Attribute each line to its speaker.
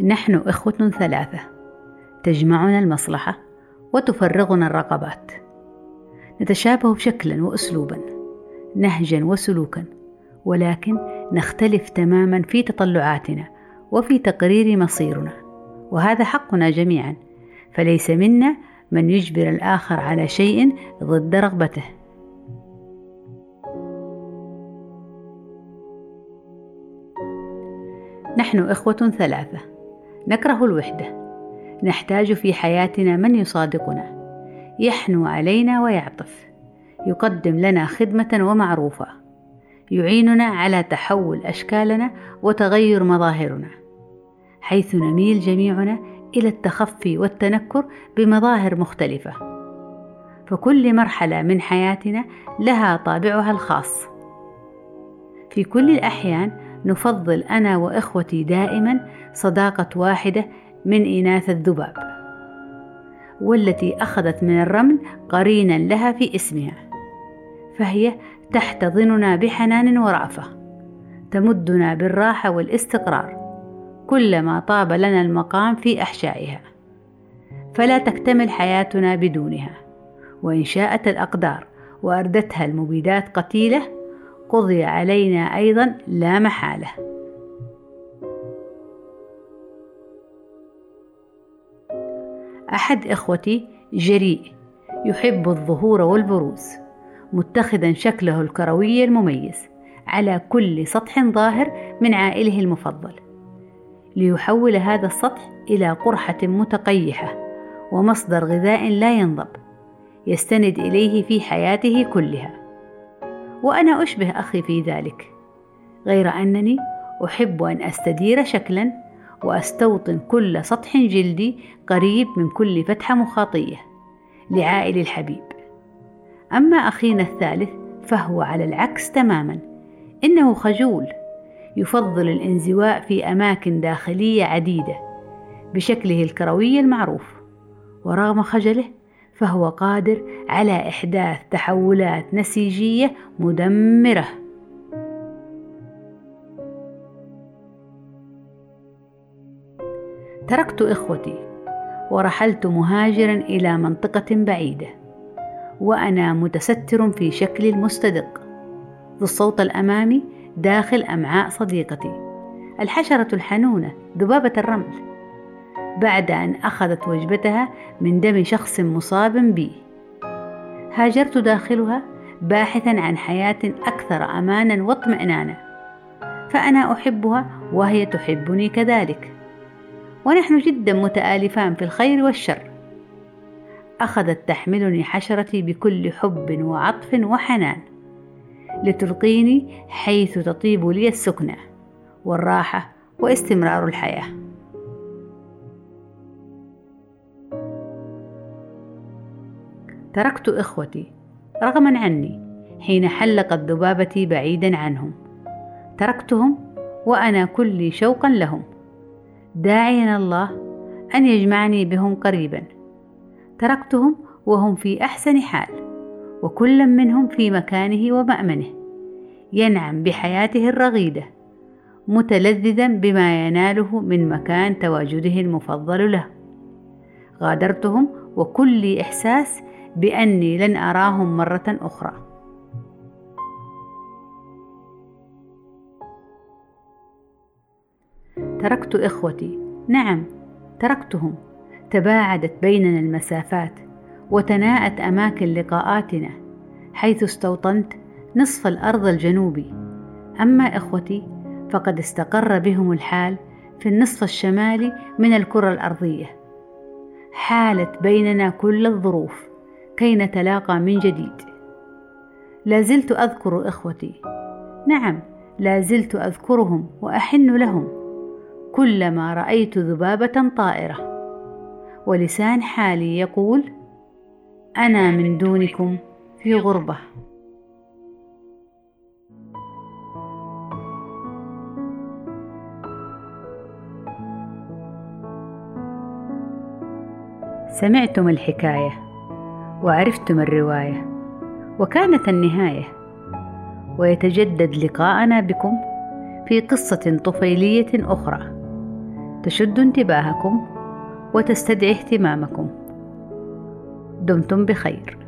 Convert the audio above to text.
Speaker 1: نحن إخوة ثلاثة تجمعنا المصلحة وتفرغنا الرقبات نتشابه شكلا وأسلوبا نهجا وسلوكا ولكن نختلف تماما في تطلعاتنا وفي تقرير مصيرنا وهذا حقنا جميعا. فليس منا من يجبر الآخر على شيء ضد رغبته. نحن إخوة ثلاثة نكره الوحدة. نحتاج في حياتنا من يصادقنا. يحنو علينا ويعطف. يقدم لنا خدمة ومعروفة. يعيننا على تحول أشكالنا وتغير مظاهرنا. حيث نميل جميعنا إلى التخفي والتنكر بمظاهر مختلفة. فكل مرحلة من حياتنا لها طابعها الخاص. في كل الأحيان نفضل أنا وإخوتي دائما صداقة واحدة من إناث الذباب والتي أخذت من الرمل قرينا لها في اسمها فهي تحتضننا بحنان ورأفة تمدنا بالراحة والاستقرار كلما طاب لنا المقام في أحشائها فلا تكتمل حياتنا بدونها وإن شاءت الأقدار وأردتها المبيدات قتيلة قضي علينا أيضا لا محالة. أحد إخوتي جريء يحب الظهور والبروز متخذا شكله الكروي المميز على كل سطح ظاهر من عائله المفضل. ليحول هذا السطح إلى قرحة متقيحة ومصدر غذاء لا ينضب يستند إليه في حياته كلها. وأنا أشبه أخي في ذلك غير أنني أحب أن أستدير شكلا وأستوطن كل سطح جلدي قريب من كل فتحة مخاطية لعائل الحبيب. أما أخينا الثالث فهو على العكس تماما. إنه خجول يفضل الانزواء في أماكن داخلية عديدة بشكله الكروي المعروف. ورغم خجله فهو قادر على إحداث تحولات نسيجية مدمرة. تركت إخوتي ورحلت مهاجرا إلى منطقة بعيدة وأنا متستر في شكلي المستدق ذو الصوت الأمامي داخل أمعاء صديقتي الحشرة الحنونة ذبابة الرمل بعد أن أخذت وجبتها من دم شخص مصاب بي. هاجرت داخلها باحثا عن حياة أكثر أمانا واطمئنانا فأنا أحبها وهي تحبني كذلك. ونحن جدا متآلفان في الخير والشر. أخذت تحملني حشرتي بكل حب وعطف وحنان لتلقيني حيث تطيب لي السكنى والراحة واستمرار الحياة. تركت إخوتي رغما عني حين حلقت ذبابتي بعيدا عنهم. تركتهم وأنا كلي شوقا لهم. داعيا الله أن يجمعني بهم قريبا. تركتهم وهم في أحسن حال وكل منهم في مكانه ومأمنه. ينعم بحياته الرغيدة متلذذا بما يناله من مكان تواجده المفضل له. غادرتهم وكل إحساس بأني لن أراهم مرة أخرى. تركت إخوتي. نعم تركتهم. تباعدت بيننا المسافات وتناءت أماكن لقاءاتنا حيث استوطنت نصف الأرض الجنوبي. أما إخوتي فقد استقر بهم الحال في النصف الشمالي من الكرة الأرضية. حالت بيننا كل الظروف كي نتلاقى من جديد. لا زلت أذكر إخوتي. نعم لا زلت أذكرهم وأحن لهم. كلما رأيت ذبابة طائرة. ولسان حالي يقول أنا من دونكم في غربة. سمعتم الحكاية وعرفتم الرواية وكانت النهاية ويتجدد لقاءنا بكم. في قصة طفيلية أخرى. تشد انتباهكم وتستدعي اهتمامكم. دمتم بخير.